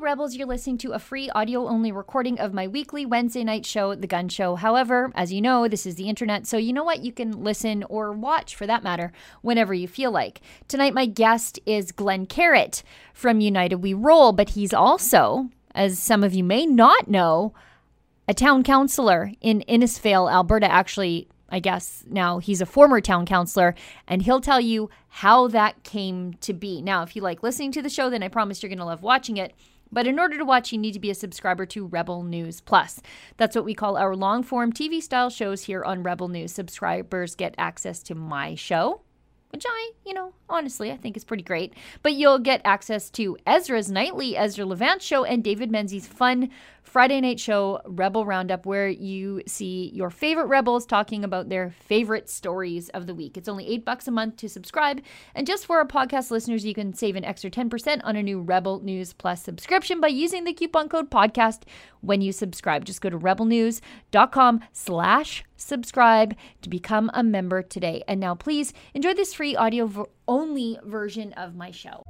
Rebels. You're listening to a free audio only recording of my weekly Wednesday night show, The Gunn Show. However, as you know, this is the internet, so you know what? You can listen or watch, for that matter, whenever you feel like. Tonight, my guest is Glenn Carroll from United We Roll, but he's also, as some of you may not know, a town councilor in Innisfail, Alberta. Actually, I guess now he's a former town councilor, and he'll tell you how that came to be. Now, if you like listening to the show, then I promise you're going to love watching it. But in order to watch, you need to be a subscriber to Rebel News Plus. That's what we call our long form TV style shows here on Rebel News. Subscribers get access to my show, which I, you know, honestly, I think is pretty great. But you'll get access to Ezra's nightly Ezra Levant show and David Menzies' fun Friday night show, Rebel Roundup, where you see your favorite rebels talking about their favorite stories of the week. It's only eight bucks a month to subscribe. And just for our podcast listeners, you can save an extra 10% on a new Rebel News Plus subscription by using the coupon code podcast when you subscribe. Just go to rebelnews.com slash subscribe to become a member today. And now please enjoy this free audio only version of my show.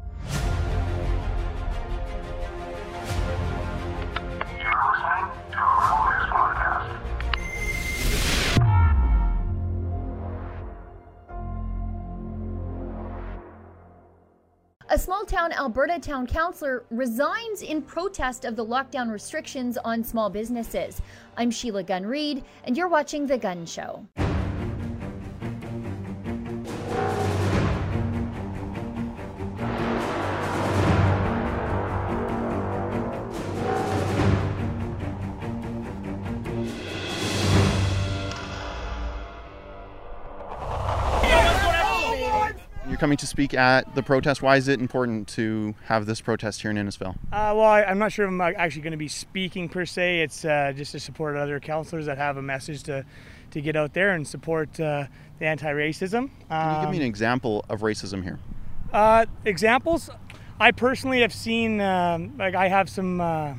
A small town Alberta town councillor resigns in protest of the lockdown restrictions on small businesses. I'm Sheila Gunn Reid, and you're watching The Gunn Show. Coming to speak at the protest. Why is it important to have this protest here in Innisfail? Uh, well, I, am not sure if I'm actually going to be speaking per se. It's uh, just to support other councillors that have a message to, to get out there and support uh, the anti-racism. Can you give me an um, example of racism here? Uh, examples? I personally have seen, um, like I have some uh,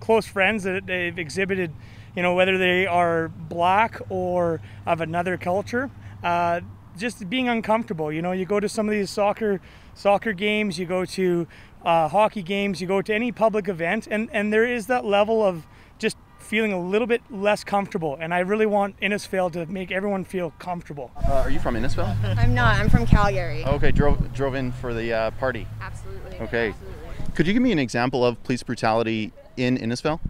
close friends that they've exhibited, you know, whether they are black or of another culture uh, just being uncomfortable. You know, you go to some of these soccer soccer games, you go to uh, hockey games, you go to any public event, and and there is that level of just feeling a little bit less comfortable. And I really want Innisfail to make everyone feel comfortable. Uh, are you from Innisfail? I'm not. I'm from Calgary. Okay, drove drove in for the uh, party. Absolutely. Okay. Absolutely. Could you give me an example of police brutality in Innisfail?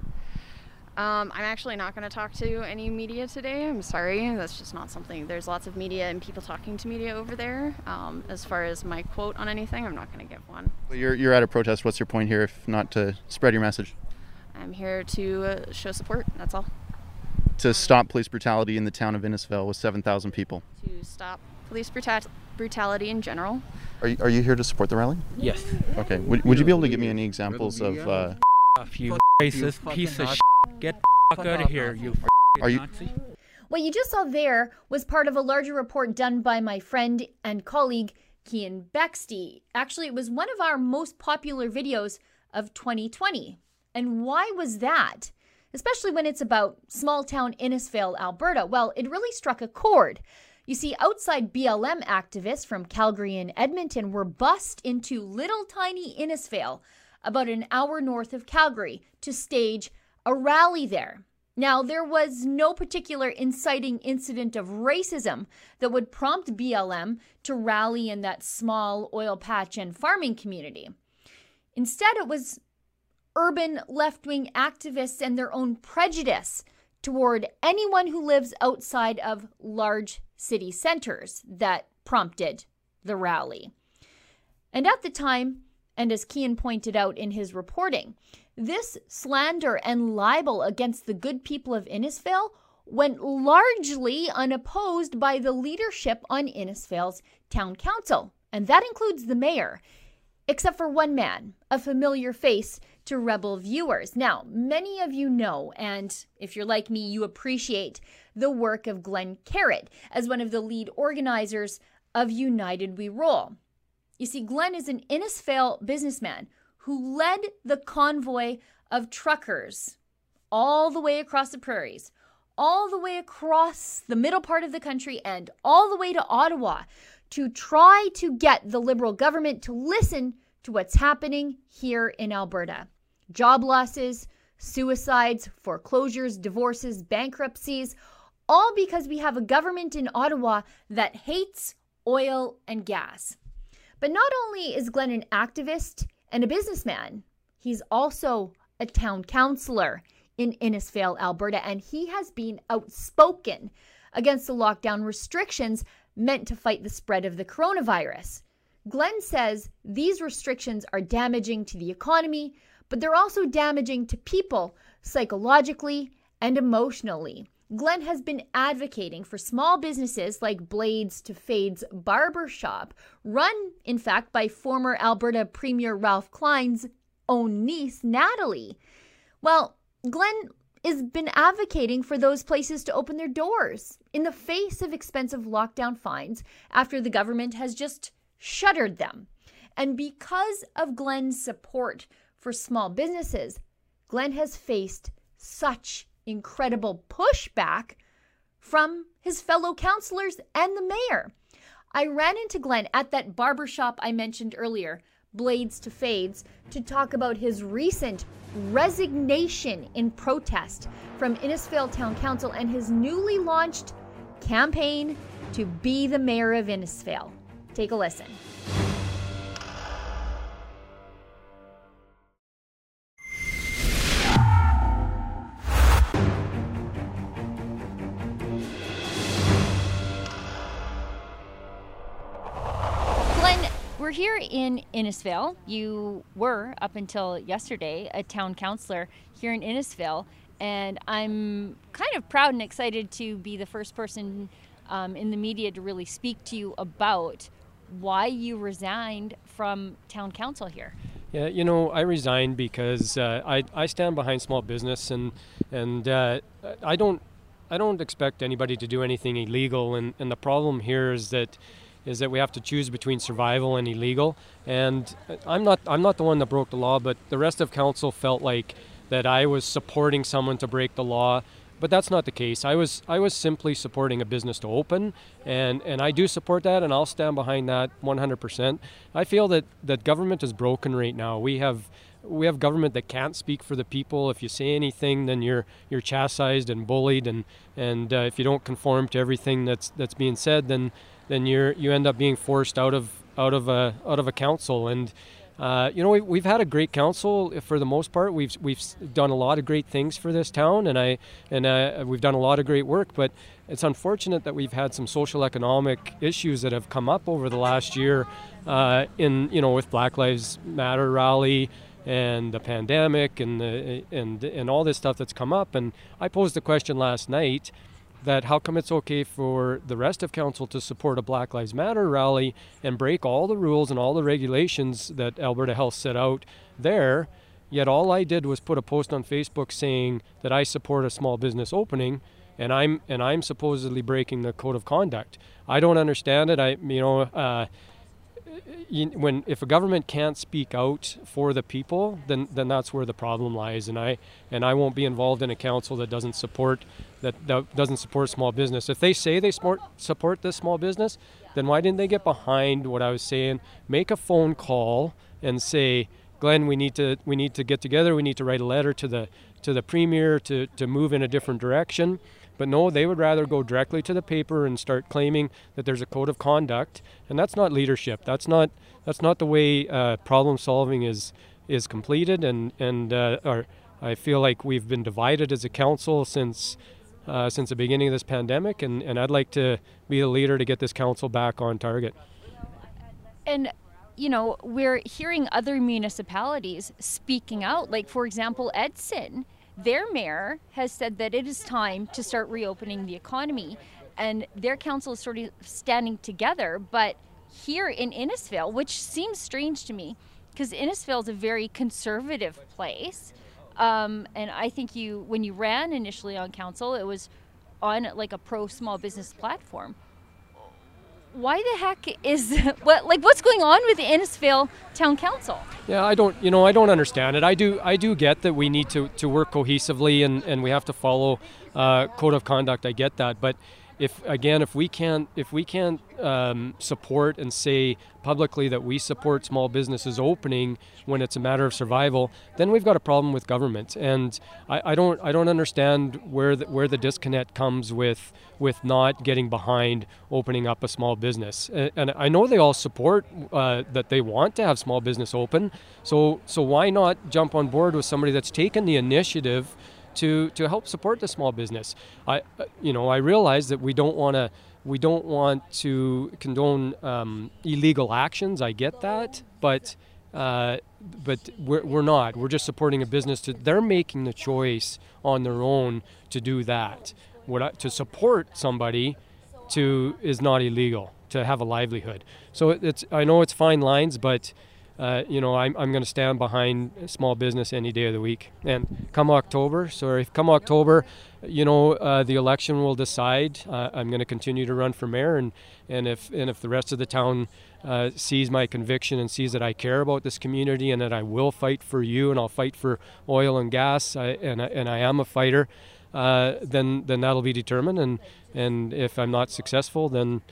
Um, I'm actually not going to talk to any media today. I'm sorry. That's just not something. There's lots of media and people talking to media over there. Um, as far as my quote on anything, I'm not going to give one. Well, you're, you're at a protest. What's your point here, if not to spread your message? I'm here to uh, show support. That's all. To stop police brutality in the town of Innisfail with 7,000 people. To stop police bruta- brutality in general. Are you, are you here to support the rally? Yes. Okay. Would, would you be able to give me any examples of. Uh, you racist piece of shit. Get the fuck out of here, you Are you Nazi. What you just saw there was part of a larger report done by my friend and colleague Kian Bexte. Actually, it was one of our most popular videos of 2020. And why was that? Especially when it's about small town Innisfail, Alberta. Well, it really struck a chord. You see, outside BLM activists from Calgary and Edmonton were bussed into little tiny Innisfail, about an hour north of Calgary, to stage a rally there. Now, there was no particular inciting incident of racism that would prompt BLM to rally in that small oil patch and farming community. Instead, it was urban left wing activists and their own prejudice toward anyone who lives outside of large city centers that prompted the rally. And at the time, and as Kian pointed out in his reporting, this slander and libel against the good people of Innisfail went largely unopposed by the leadership on Innisfail's town council, and that includes the mayor, except for one man, a familiar face to Rebel viewers. Now, many of you know, and if you're like me, you appreciate the work of Glenn Carroll as one of the lead organizers of United We Roll. You see, Glenn is an Innisfail businessman who led the convoy of truckers all the way across the prairies, all the way across the middle part of the country, and all the way to Ottawa to try to get the Liberal government to listen to what's happening here in Alberta. job losses, suicides, foreclosures, divorces, bankruptcies, all because we have a government in Ottawa that hates oil and gas. But not only is Glenn an activist and a businessman, he's also a town councillor in Innisfail, Alberta, and he has been outspoken against the lockdown restrictions meant to fight the spread of the coronavirus. Glenn says these restrictions are damaging to the economy, but they're also damaging to people psychologically and emotionally. Glenn has been advocating for small businesses like Blades to Fades Barbershop, run, in fact, by former Alberta Premier Ralph Klein's own niece, Natalie. Well, Glenn has been advocating for those places to open their doors in the face of expensive lockdown fines after the government has just shuttered them. And because of Glenn's support for small businesses, Glenn has faced such incredible pushback from his fellow counselors and the mayor. I ran into Glenn at that barbershop I mentioned earlier, Blades to Fades, to talk about his recent resignation in protest from Innisfail Town Council and his newly launched campaign to be the mayor of Innisfail. Take a listen. We're here in Innisfail. You were, up until yesterday, a town councillor here in Innisfail. And I'm kind of proud and excited to be the first person um, in the media to really speak to you about why you resigned from town council here. Yeah, you know, I resigned because uh, I, I stand behind small business and and uh, I don't I don't expect anybody to do anything illegal and, and the problem here is that is that we have to choose between survival and illegal and I'm not I'm not the one that broke the law but the rest of council felt like that I was supporting someone to break the law but that's not the case. I was I was simply supporting a business to open, and and I do support that, and I'll stand behind that 100%. I feel that that government is broken right now. We have we have government that can't speak for the people. If you say anything, then you're you're chastised and bullied, and and uh, if you don't conform to everything that's that's being said, then then you're you end up being forced out of out of a out of a council and. Uh, you know, we've, we've had a great council for the most part. We've we've done a lot of great things for this town, and I and uh, we've done a lot of great work. But it's unfortunate that we've had some social economic issues that have come up over the last year, uh, in you know with Black Lives Matter rally and the pandemic and the and and all this stuff that's come up. And I posed the question last night that how come it's okay for the rest of council to support a Black Lives Matter rally and break all the rules and all the regulations that Alberta Health set out there, yet all I did was put a post on Facebook saying that I support a small business opening and I'm and I'm supposedly breaking the code of conduct. I don't understand it. I you know uh, when if a government can't speak out for the people, then then that's where the problem lies. And I and I won't be involved in a council that doesn't support that, that doesn't support small business. If they say they support support this small business, then why didn't they get behind what I was saying? Make a phone call and say, Glenn, we need to we need to get together. We need to write a letter to the to the premier to to move in a different direction. But no, they would rather go directly to the paper and start claiming that there's a code of conduct, and that's not leadership. That's not that's not the way uh, problem solving is is completed. And and uh, I feel like we've been divided as a council since uh, since the beginning of this pandemic, and, and I'd like to be the leader to get this council back on target. And you know, we're hearing other municipalities speaking out. Like, for example, Edson, their mayor has said that it is time to start reopening the economy. And their council is sort of standing together. But here in Innisfail, which seems strange to me, because Innisfail is a very conservative place. Um, and I think you, when you ran initially on council, it was on like a pro small business platform why the heck is what like what's going on with the Innisfail Town Council? Yeah, I don't you know I don't understand it. I do I do get that we need to, to work cohesively and, and we have to follow uh, code of conduct. I get that, but if again, if we can't if we can't um, support and say publicly that we support small businesses opening when it's a matter of survival, then we've got a problem with government. And I, I don't I don't understand where the, where the disconnect comes with with not getting behind opening up a small business. And, and I know they all support uh, that they want to have small business open. So so why not jump on board with somebody that's taken the initiative? To, to help support the small business, I uh, you know I realize that we don't want to we don't want to condone um, illegal actions. I get that, but uh, but we're, we're not. We're just supporting a business. To, they're making the choice on their own to do that. What I, to support somebody to is not illegal to have a livelihood. So it's I know it's fine lines, but uh, you know I'm, I'm going to stand behind small business any day of the week. And come October, sorry, come October, you know uh, the election will decide. Uh, I'm going to continue to run for mayor, and and if and if the rest of the town uh, sees my conviction and sees that I care about this community and that I will fight for you and I'll fight for oil and gas I, and, I, and I am a fighter, uh, then then that'll be determined. And and if I'm not successful, then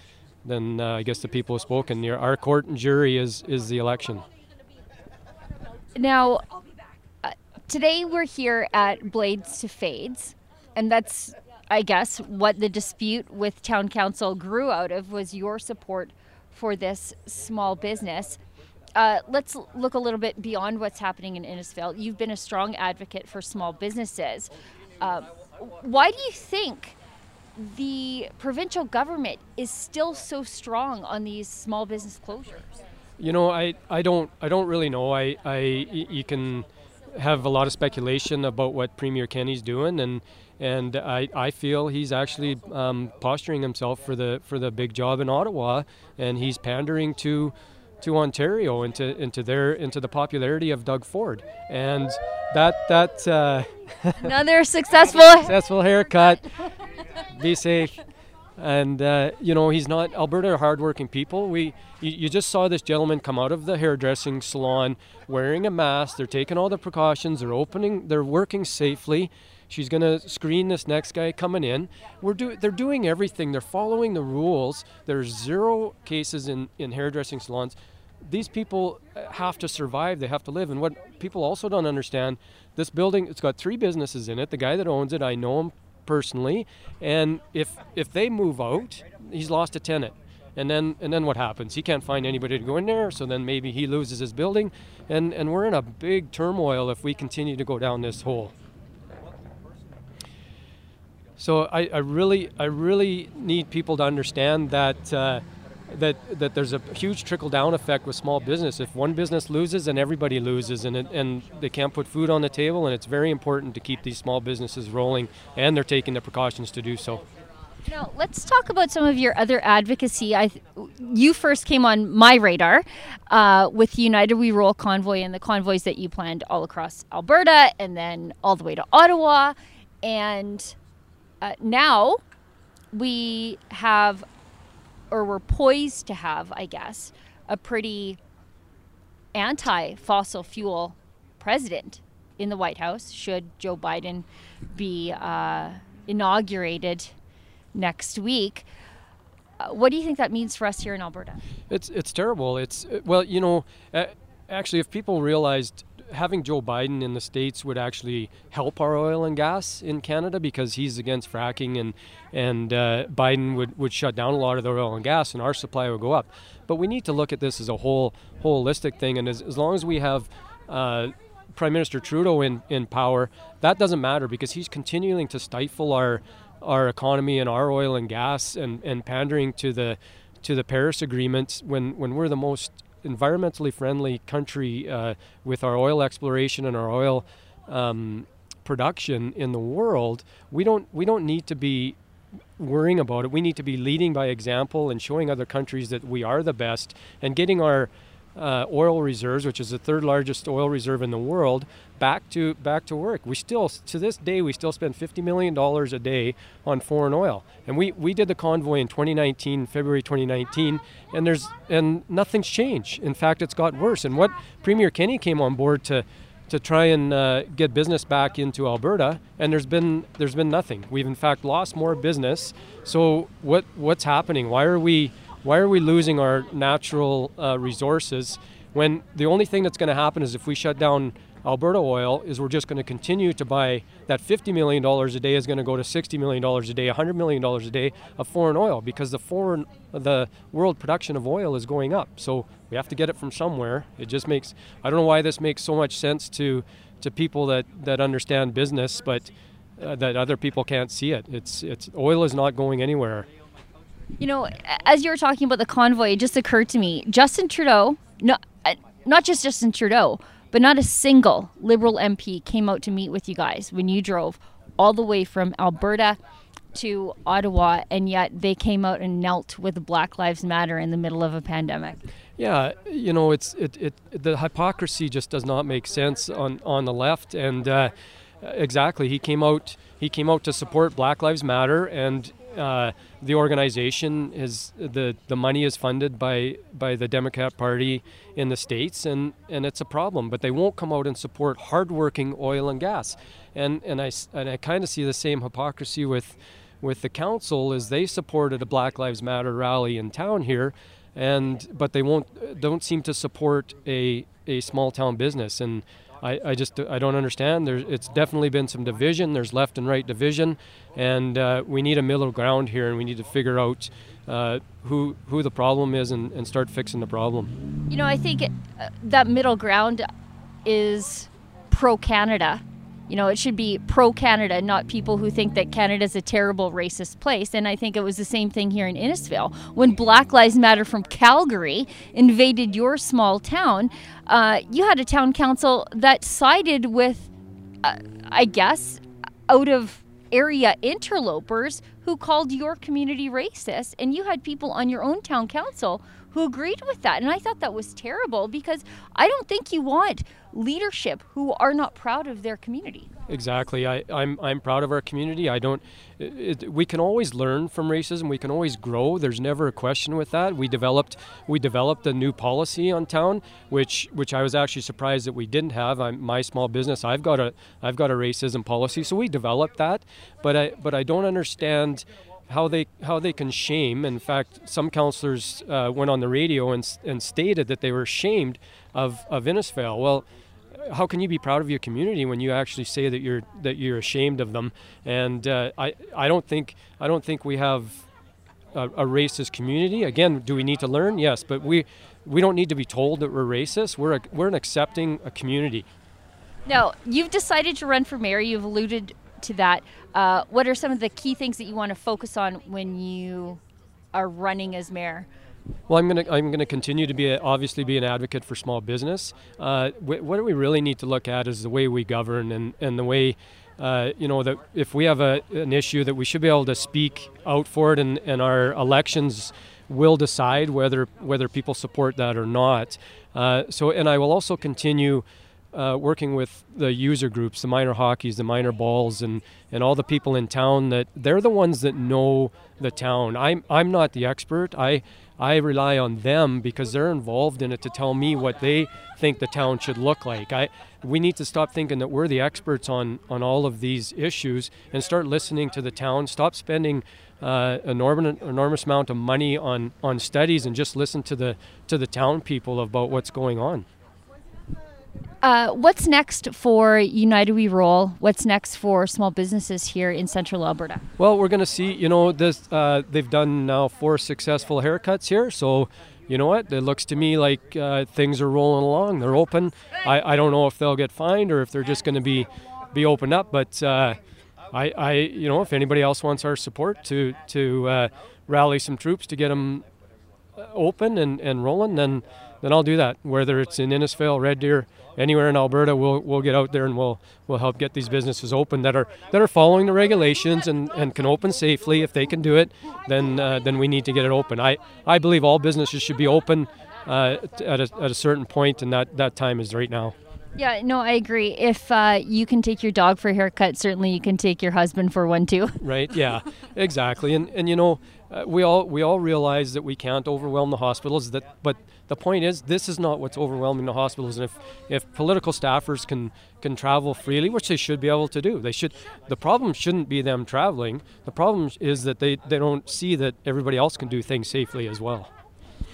then I guess the people have spoken. Our court and jury is is the election. Now, uh, today we're here at Blades to Fades, and that's I guess what the dispute with town council grew out of was your support for this small business. Uh, let's look a little bit beyond what's happening in Innisfail. You've been a strong advocate for small businesses. Uh, why do you think the provincial government is still so strong on these small business closures? You know, I, I don't I don't really know. I, I you can have a lot of speculation about what Premier Kenney's doing, and and I, I feel he's actually um, posturing himself for the for the big job in Ottawa, and he's pandering to to Ontario into into their into the popularity of Doug Ford, and that that uh, another successful successful haircut. Be safe. And uh, you know he's not Alberta are hardworking people. We you, you just saw this gentleman come out of the hairdressing salon wearing a mask. They're taking all the precautions. They're opening. They're working safely She's going to screen this next guy coming in. We're do, they're doing everything. They're following the rules. There's zero cases in, in hairdressing salons. These people uh, have to survive. They have to live. And what people also don't understand, this building, it's got three businesses in it. The guy that owns it, I know him personally. And if if they move out, he's lost a tenant. And then and then what happens? He can't find anybody to go in there, so then maybe he loses his building. And and we're in a big turmoil if we continue to go down this hole. So I, I really, I really need people to understand that. Uh, that, that there's a huge trickle down effect with small business. If one business loses, then everybody loses, and, it, and they can't put food on the table. And it's very important to keep these small businesses rolling, and they're taking the precautions to do so. Now, let's talk about some of your other advocacy. I, you first came on my radar uh, with United We Roll convoy and the convoys that you planned all across Alberta and then all the way to Ottawa. And uh, now we have, or we're poised to have, I guess, a pretty anti fossil fuel president in the White House should Joe Biden be uh, inaugurated next week. Uh, what do you think that means for us here in Alberta? It's it's terrible. It's well, you know, actually, if people realized having Joe Biden in the states would actually help our oil and gas in Canada because he's against fracking and and uh, Biden would, would shut down a lot of the oil and gas and our supply would go up. But we need to look at this as a whole holistic thing. And as, as long as we have uh, Prime Minister Trudeau in, in power, that doesn't matter because he's continuing to stifle our our economy and our oil and gas and, and pandering to the to the Paris Agreement when, when we're the most environmentally friendly country uh, with our oil exploration and our oil um, production in the world, we don't we don't need to be worrying about it. We need to be leading by example and showing other countries that we are the best and getting our uh, oil reserves, which is the third largest oil reserve in the world, back to back to work. We still, to this day, we still spend 50 million dollars a day on foreign oil, and we we did the convoy in 2019, February 2019, and there's and nothing's changed. In fact, it's got worse. And what Premier Kenney came on board to to try and uh, get business back into Alberta, and there's been there's been nothing. We've in fact lost more business. So what what's happening? Why are we why are we losing our natural uh, resources when the only thing that's going to happen is if we shut down Alberta Oil is we're just going to continue to buy that $50 million a day is going to go to $60 million a day, $100 million a day of foreign oil because the foreign, the world production of oil is going up. So we have to get it from somewhere. It just makes, I don't know why this makes so much sense to, to people that, that understand business, but uh, that other people can't see it. It's, it's, oil is not going anywhere. You know, as you were talking about the convoy, it just occurred to me Justin Trudeau, no, uh, not just Justin Trudeau, but not a single Liberal MP came out to meet with you guys when you drove all the way from Alberta to Ottawa, and yet they came out and knelt with Black Lives Matter in the middle of a pandemic. Yeah, you know, it's it, it the hypocrisy just does not make sense on on the left, and uh, exactly he came out he came out to support Black Lives Matter, and uh, the organization is the the money is funded by by the Democrat Party in the states, and and it's a problem. But they won't come out and support hardworking oil and gas, and and I and I kind of see the same hypocrisy with with the council as they supported a Black Lives Matter rally in town here, and but they won't don't seem to support a a small town business and I, I just I don't understand. There's it's definitely been some division. There's left and right division, and uh, we need a middle ground here, and we need to figure out uh, who who the problem is and, and start fixing the problem. You know, I think it, uh, that middle ground is pro Canada you know, it should be pro Canada, not people who think that Canada is a terrible racist place. And I think it was the same thing here in Innisfail. When Black Lives Matter from Calgary invaded your small town, uh, you had a town council that sided with, uh, I guess, out of area interlopers who called your community racist. And you had people on your own town council who agreed with that. And I thought that was terrible because I don't think you want leadership who are not proud of their community. Exactly. I, I'm, I'm proud of our community. I don't, it, we can always learn from racism. We can always grow. There's never a question with that. We developed, we developed a new policy on town, which, which I was actually surprised that we didn't have. I'm, my small business, I've got a, I've got a racism policy. So we developed that, but I, but I don't understand how they how they can shame. In fact, some councillors uh, went on the radio and, and stated that they were ashamed of of Innisfail. Well, how can you be proud of your community when you actually say that you're that you're ashamed of them? And uh, I I don't think I don't think we have a, a, racist community. Again, do we need to learn? Yes, but we we don't need to be told that we're racist. We're a, we're an accepting a community. Now you've decided to run for mayor. You've alluded to that. Uh, what are some of the key things that you want to focus on when you are running as mayor? Well, I'm going to I'm going to continue to be a, obviously be an advocate for small business. Uh, wh- what we really need to look at is the way we govern and, and the way uh, you know that if we have a, an issue that we should be able to speak out for it, and, and our elections will decide whether whether people support that or not. Uh, so, and I will also continue uh, working with the user groups, the minor hockeys, the minor balls, and, and all the people in town that they're the ones that know the town. I'm, I'm not the expert. I, I rely on them because they're involved in it to tell me what they think the town should look like. I, we need to stop thinking that we're the experts on, on all of these issues and start listening to the town. Stop spending uh, enormous, enormous amount of money on, on studies and just listen to the, to the town people about what's going on. Uh, what's next for United We Roll? What's next for small businesses here in Central Alberta? Well, we're going to see. You know, this uh, they've done now four successful haircuts here, so you know what? It looks to me like uh, things are rolling along. They're open. I, I don't know if they'll get fined or if they're just going to be be opened up, but uh, I, I you know if anybody else wants our support to to uh, rally some troops to get them uh, open and, and rolling, then then I'll do that. Whether it's in Innisfail, Red Deer anywhere in Alberta, we'll we'll get out there and we'll we'll help get these businesses open that are that are following the regulations and, and can open safely. If they can do it, then uh, then we need to get it open. I I believe all businesses should be open uh, at a at a certain point, and that that time is right now. Yeah, no, I agree. If uh, you can take your dog for a haircut, certainly you can take your husband for one too. Right? Yeah, exactly. And and you know, uh, we all we all realize that we can't overwhelm the hospitals. That, but the point is, this is not what's overwhelming the hospitals. And if if political staffers can can travel freely, which they should be able to do, they should. The problem shouldn't be them traveling. The problem is that they they don't see that everybody else can do things safely as well.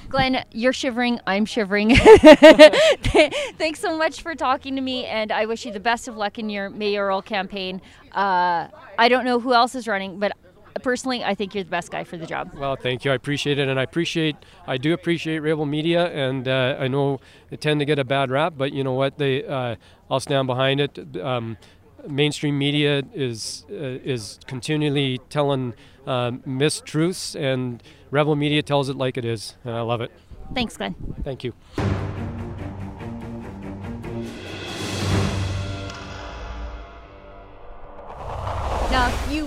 Glenn, you're shivering. I'm shivering. Thanks so much for talking to me, and I wish you the best of luck in your mayoral campaign. Uh, I don't know who else is running, but personally, I think you're the best guy for the job. Well, thank you. I appreciate it, and I appreciate, I do appreciate Rebel Media, and uh, I know they tend to get a bad rap, but you know what? They, uh, I'll stand behind it. Um, mainstream media is uh, is continually telling uh, mistruths, and Rebel Media tells it like it is, and I love it. Thanks, Glenn. Thank you. You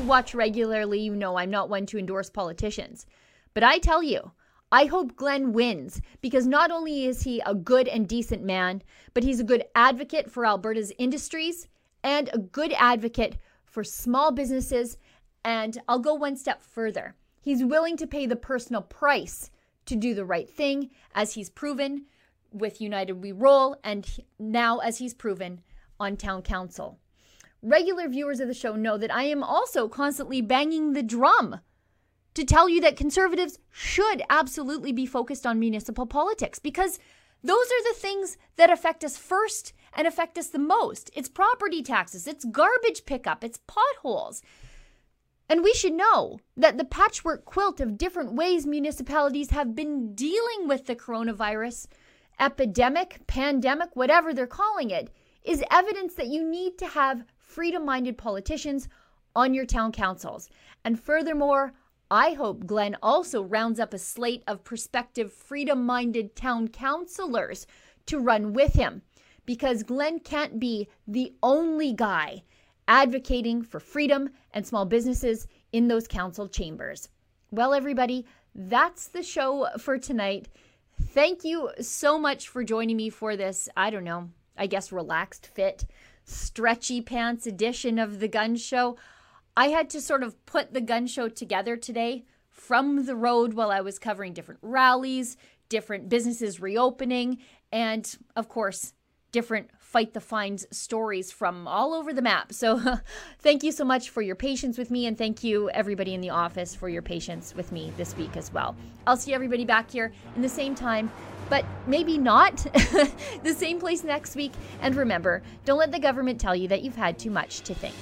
watch regularly, you know I'm not one to endorse politicians. But I tell you, I hope Glenn wins because not only is he a good and decent man, but he's a good advocate for Alberta's industries and a good advocate for small businesses. And I'll go one step further. He's willing to pay the personal price to do the right thing, as he's proven with United We Roll, and now as he's proven on town council. Regular viewers of the show know that I am also constantly banging the drum to tell you that conservatives should absolutely be focused on municipal politics because those are the things that affect us first and affect us the most. It's property taxes, it's garbage pickup, it's potholes. And we should know that the patchwork quilt of different ways municipalities have been dealing with the coronavirus epidemic, pandemic, whatever they're calling it, is evidence that you need to have freedom minded politicians on your town councils. And furthermore, I hope Glenn also rounds up a slate of prospective freedom minded town councilors to run with him because Glenn can't be the only guy advocating for freedom and small businesses in those council chambers. Well, everybody, that's the show for tonight. Thank you so much for joining me for this, I don't know, I guess relaxed fit, stretchy pants edition of the Gunn show. I had to sort of put the Gunn show together today from the road while I was covering different rallies, different businesses reopening, and of course, different fight the fines stories from all over the map. So, thank you so much for your patience with me, and thank you, everybody in the office, for your patience with me this week as well. I'll see everybody back here in the same time, but maybe not the same place next week. And remember, don't let the government tell you that you've had too much to think.